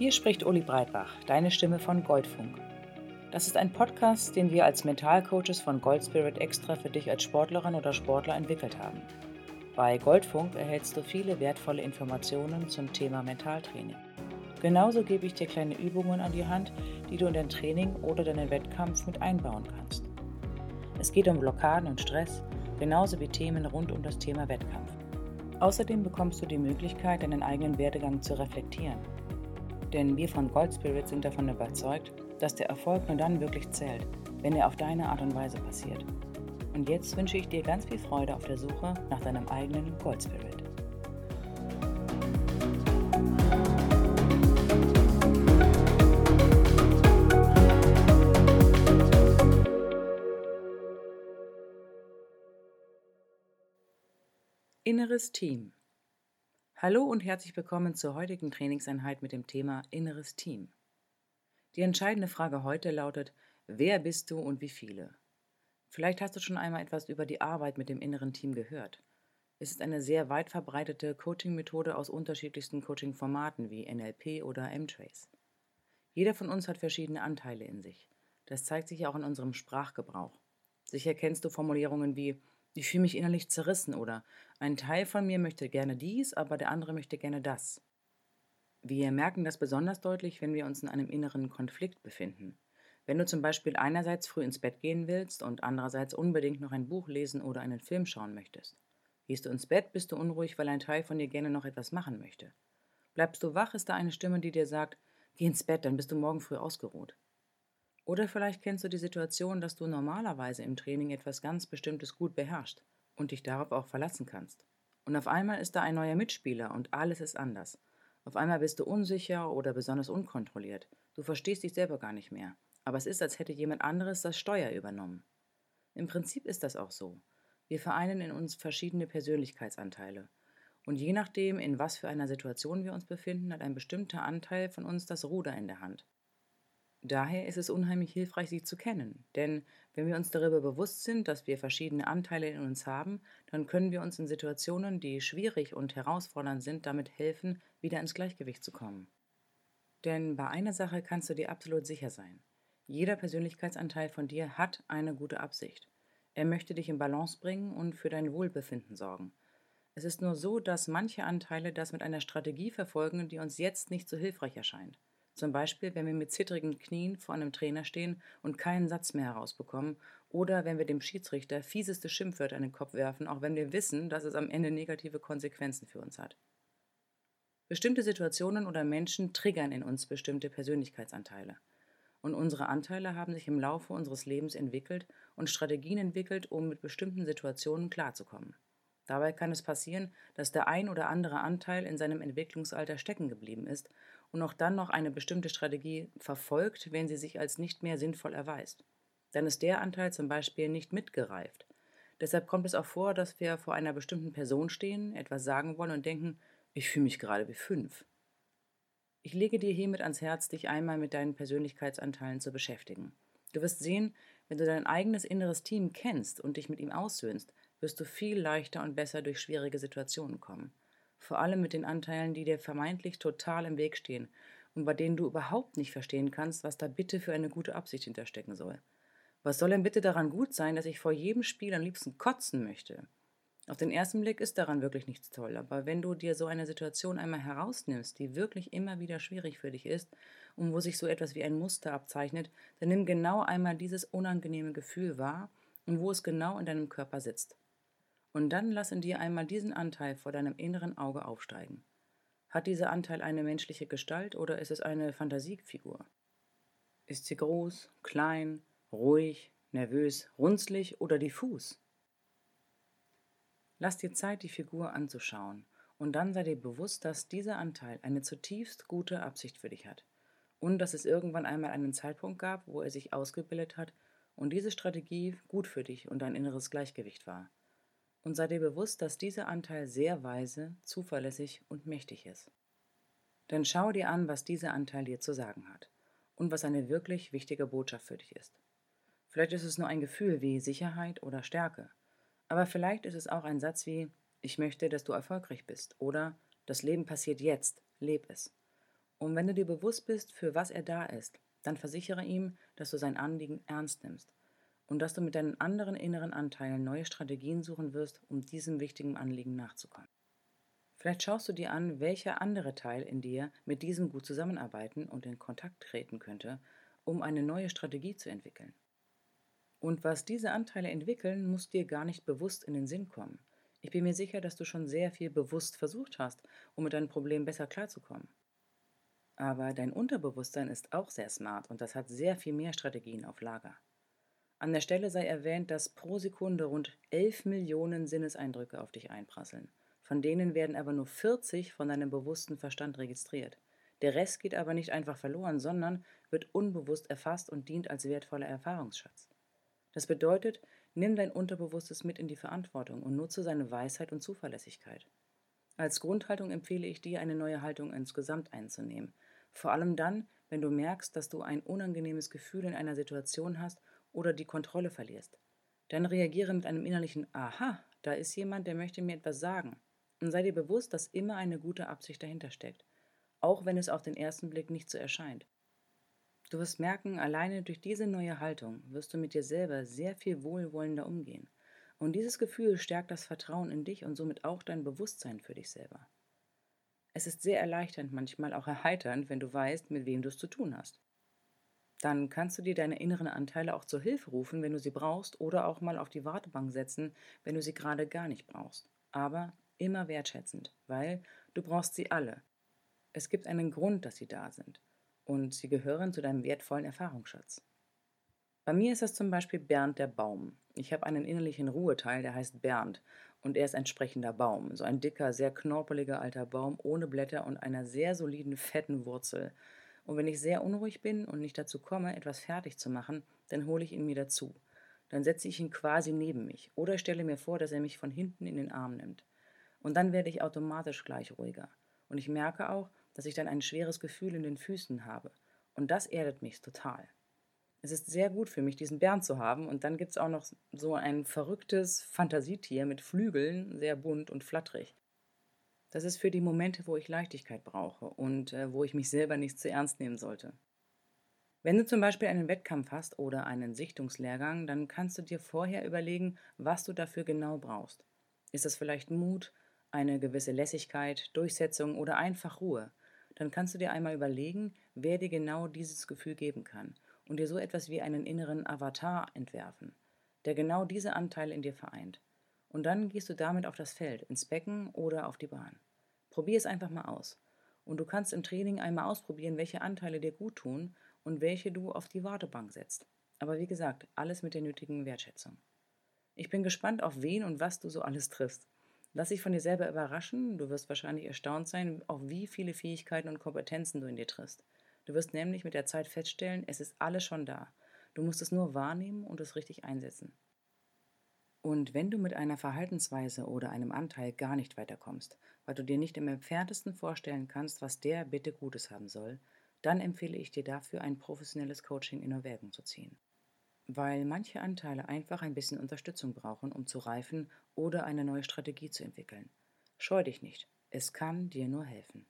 Hier spricht Uli Breitbach, deine Stimme von Goldfunk. Das ist ein Podcast, den wir als Mentalcoaches von Goldspirit extra für dich als Sportlerin oder Sportler entwickelt haben. Bei Goldfunk erhältst du viele wertvolle Informationen zum Thema Mentaltraining. Genauso gebe ich dir kleine Übungen an die Hand, die du in dein Training oder deinen Wettkampf mit einbauen kannst. Es geht um Blockaden und Stress, genauso wie Themen rund um das Thema Wettkampf. Außerdem bekommst du die Möglichkeit, deinen eigenen Werdegang zu reflektieren. Denn wir von Gold Spirit sind davon überzeugt, dass der Erfolg nur dann wirklich zählt, wenn er auf deine Art und Weise passiert. Und jetzt wünsche ich dir ganz viel Freude auf der Suche nach deinem eigenen Gold Spirit. Inneres Team. Hallo und herzlich willkommen zur heutigen Trainingseinheit mit dem Thema Inneres Team. Die entscheidende Frage heute lautet, wer bist du und wie viele? Vielleicht hast du schon einmal etwas über die Arbeit mit dem inneren Team gehört. Es ist eine sehr weit verbreitete Coaching-Methode aus unterschiedlichsten Coaching-Formaten wie NLP oder M-Trace. Jeder von uns hat verschiedene Anteile in sich. Das zeigt sich auch in unserem Sprachgebrauch. Sicher kennst du Formulierungen wie ich fühle mich innerlich zerrissen oder ein Teil von mir möchte gerne dies, aber der andere möchte gerne das. Wir merken das besonders deutlich, wenn wir uns in einem inneren Konflikt befinden. Wenn du zum Beispiel einerseits früh ins Bett gehen willst und andererseits unbedingt noch ein Buch lesen oder einen Film schauen möchtest. Gehst du ins Bett, bist du unruhig, weil ein Teil von dir gerne noch etwas machen möchte. Bleibst du wach, ist da eine Stimme, die dir sagt, geh ins Bett, dann bist du morgen früh ausgeruht. Oder vielleicht kennst du die Situation, dass du normalerweise im Training etwas ganz Bestimmtes gut beherrschst und dich darauf auch verlassen kannst. Und auf einmal ist da ein neuer Mitspieler und alles ist anders. Auf einmal bist du unsicher oder besonders unkontrolliert. Du verstehst dich selber gar nicht mehr. Aber es ist, als hätte jemand anderes das Steuer übernommen. Im Prinzip ist das auch so. Wir vereinen in uns verschiedene Persönlichkeitsanteile. Und je nachdem, in was für einer Situation wir uns befinden, hat ein bestimmter Anteil von uns das Ruder in der Hand. Daher ist es unheimlich hilfreich, sie zu kennen. Denn wenn wir uns darüber bewusst sind, dass wir verschiedene Anteile in uns haben, dann können wir uns in Situationen, die schwierig und herausfordernd sind, damit helfen, wieder ins Gleichgewicht zu kommen. Denn bei einer Sache kannst du dir absolut sicher sein. Jeder Persönlichkeitsanteil von dir hat eine gute Absicht. Er möchte dich in Balance bringen und für dein Wohlbefinden sorgen. Es ist nur so, dass manche Anteile das mit einer Strategie verfolgen, die uns jetzt nicht so hilfreich erscheint. Zum Beispiel, wenn wir mit zittrigen Knien vor einem Trainer stehen und keinen Satz mehr herausbekommen oder wenn wir dem Schiedsrichter fieseste Schimpfwörter in den Kopf werfen, auch wenn wir wissen, dass es am Ende negative Konsequenzen für uns hat. Bestimmte Situationen oder Menschen triggern in uns bestimmte Persönlichkeitsanteile. Und unsere Anteile haben sich im Laufe unseres Lebens entwickelt und Strategien entwickelt, um mit bestimmten Situationen klarzukommen. Dabei kann es passieren, dass der ein oder andere Anteil in seinem Entwicklungsalter stecken geblieben ist und auch dann noch eine bestimmte Strategie verfolgt, wenn sie sich als nicht mehr sinnvoll erweist. Dann ist der Anteil zum Beispiel nicht mitgereift. Deshalb kommt es auch vor, dass wir vor einer bestimmten Person stehen, etwas sagen wollen und denken, ich fühle mich gerade wie fünf. Ich lege dir hiermit ans Herz, dich einmal mit deinen Persönlichkeitsanteilen zu beschäftigen. Du wirst sehen, wenn du dein eigenes inneres Team kennst und dich mit ihm aussöhnst, wirst du viel leichter und besser durch schwierige Situationen kommen vor allem mit den Anteilen, die dir vermeintlich total im Weg stehen und bei denen du überhaupt nicht verstehen kannst, was da bitte für eine gute Absicht hinterstecken soll. Was soll denn bitte daran gut sein, dass ich vor jedem Spiel am liebsten kotzen möchte? Auf den ersten Blick ist daran wirklich nichts toll, aber wenn du dir so eine Situation einmal herausnimmst, die wirklich immer wieder schwierig für dich ist und wo sich so etwas wie ein Muster abzeichnet, dann nimm genau einmal dieses unangenehme Gefühl wahr und wo es genau in deinem Körper sitzt. Und dann lass in dir einmal diesen Anteil vor deinem inneren Auge aufsteigen. Hat dieser Anteil eine menschliche Gestalt oder ist es eine Fantasiefigur? Ist sie groß, klein, ruhig, nervös, runzlig oder diffus? Lass dir Zeit, die Figur anzuschauen, und dann sei dir bewusst, dass dieser Anteil eine zutiefst gute Absicht für dich hat und dass es irgendwann einmal einen Zeitpunkt gab, wo er sich ausgebildet hat und diese Strategie gut für dich und dein inneres Gleichgewicht war und sei dir bewusst, dass dieser Anteil sehr weise, zuverlässig und mächtig ist. Dann schau dir an, was dieser Anteil dir zu sagen hat und was eine wirklich wichtige Botschaft für dich ist. Vielleicht ist es nur ein Gefühl wie Sicherheit oder Stärke. Aber vielleicht ist es auch ein Satz wie Ich möchte, dass du erfolgreich bist oder Das Leben passiert jetzt, leb es. Und wenn du dir bewusst bist, für was er da ist, dann versichere ihm, dass du sein Anliegen ernst nimmst und dass du mit deinen anderen inneren Anteilen neue Strategien suchen wirst, um diesem wichtigen Anliegen nachzukommen. Vielleicht schaust du dir an, welcher andere Teil in dir mit diesem gut zusammenarbeiten und in Kontakt treten könnte, um eine neue Strategie zu entwickeln. Und was diese Anteile entwickeln, muss dir gar nicht bewusst in den Sinn kommen. Ich bin mir sicher, dass du schon sehr viel bewusst versucht hast, um mit deinem Problem besser klarzukommen. Aber dein Unterbewusstsein ist auch sehr smart und das hat sehr viel mehr Strategien auf Lager. An der Stelle sei erwähnt, dass pro Sekunde rund 11 Millionen Sinneseindrücke auf dich einprasseln. Von denen werden aber nur 40 von deinem bewussten Verstand registriert. Der Rest geht aber nicht einfach verloren, sondern wird unbewusst erfasst und dient als wertvoller Erfahrungsschatz. Das bedeutet, nimm dein Unterbewusstes mit in die Verantwortung und nutze seine Weisheit und Zuverlässigkeit. Als Grundhaltung empfehle ich dir, eine neue Haltung insgesamt einzunehmen. Vor allem dann, wenn du merkst, dass du ein unangenehmes Gefühl in einer Situation hast oder die Kontrolle verlierst. Dann reagiere mit einem innerlichen Aha, da ist jemand, der möchte mir etwas sagen. Und sei dir bewusst, dass immer eine gute Absicht dahinter steckt, auch wenn es auf den ersten Blick nicht so erscheint. Du wirst merken, alleine durch diese neue Haltung wirst du mit dir selber sehr viel wohlwollender umgehen. Und dieses Gefühl stärkt das Vertrauen in dich und somit auch dein Bewusstsein für dich selber. Es ist sehr erleichternd, manchmal auch erheiternd, wenn du weißt, mit wem du es zu tun hast. Dann kannst du dir deine inneren Anteile auch zur Hilfe rufen, wenn du sie brauchst, oder auch mal auf die Wartebank setzen, wenn du sie gerade gar nicht brauchst. Aber immer wertschätzend, weil du brauchst sie alle. Es gibt einen Grund, dass sie da sind und sie gehören zu deinem wertvollen Erfahrungsschatz. Bei mir ist das zum Beispiel Bernd der Baum. Ich habe einen innerlichen Ruheteil, der heißt Bernd und er ist ein sprechender Baum. So ein dicker, sehr knorpeliger alter Baum ohne Blätter und einer sehr soliden, fetten Wurzel. Und wenn ich sehr unruhig bin und nicht dazu komme, etwas fertig zu machen, dann hole ich ihn mir dazu. Dann setze ich ihn quasi neben mich oder stelle mir vor, dass er mich von hinten in den Arm nimmt. Und dann werde ich automatisch gleich ruhiger. Und ich merke auch, dass ich dann ein schweres Gefühl in den Füßen habe. Und das erdet mich total. Es ist sehr gut für mich, diesen Bären zu haben. Und dann gibt es auch noch so ein verrücktes Fantasietier mit Flügeln, sehr bunt und flatterig. Das ist für die Momente, wo ich Leichtigkeit brauche und äh, wo ich mich selber nicht zu ernst nehmen sollte. Wenn du zum Beispiel einen Wettkampf hast oder einen Sichtungslehrgang, dann kannst du dir vorher überlegen, was du dafür genau brauchst. Ist es vielleicht Mut, eine gewisse Lässigkeit, Durchsetzung oder einfach Ruhe? dann kannst du dir einmal überlegen, wer dir genau dieses Gefühl geben kann und dir so etwas wie einen inneren Avatar entwerfen, der genau diese Anteile in dir vereint. Und dann gehst du damit auf das Feld, ins Becken oder auf die Bahn. Probier es einfach mal aus. Und du kannst im Training einmal ausprobieren, welche Anteile dir gut tun und welche du auf die Wartebank setzt. Aber wie gesagt, alles mit der nötigen Wertschätzung. Ich bin gespannt, auf wen und was du so alles triffst. Lass dich von dir selber überraschen. Du wirst wahrscheinlich erstaunt sein, auf wie viele Fähigkeiten und Kompetenzen du in dir triffst. Du wirst nämlich mit der Zeit feststellen, es ist alles schon da. Du musst es nur wahrnehmen und es richtig einsetzen. Und wenn du mit einer Verhaltensweise oder einem Anteil gar nicht weiterkommst, weil du dir nicht im entferntesten vorstellen kannst, was der bitte Gutes haben soll, dann empfehle ich dir dafür, ein professionelles Coaching in Erwägung zu ziehen weil manche Anteile einfach ein bisschen Unterstützung brauchen, um zu reifen oder eine neue Strategie zu entwickeln. Scheu dich nicht, es kann dir nur helfen.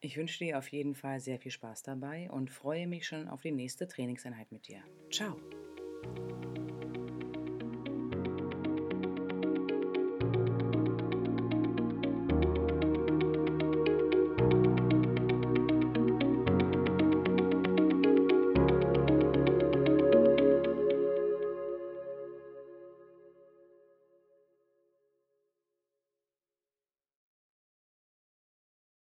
Ich wünsche dir auf jeden Fall sehr viel Spaß dabei und freue mich schon auf die nächste Trainingseinheit mit dir. Ciao!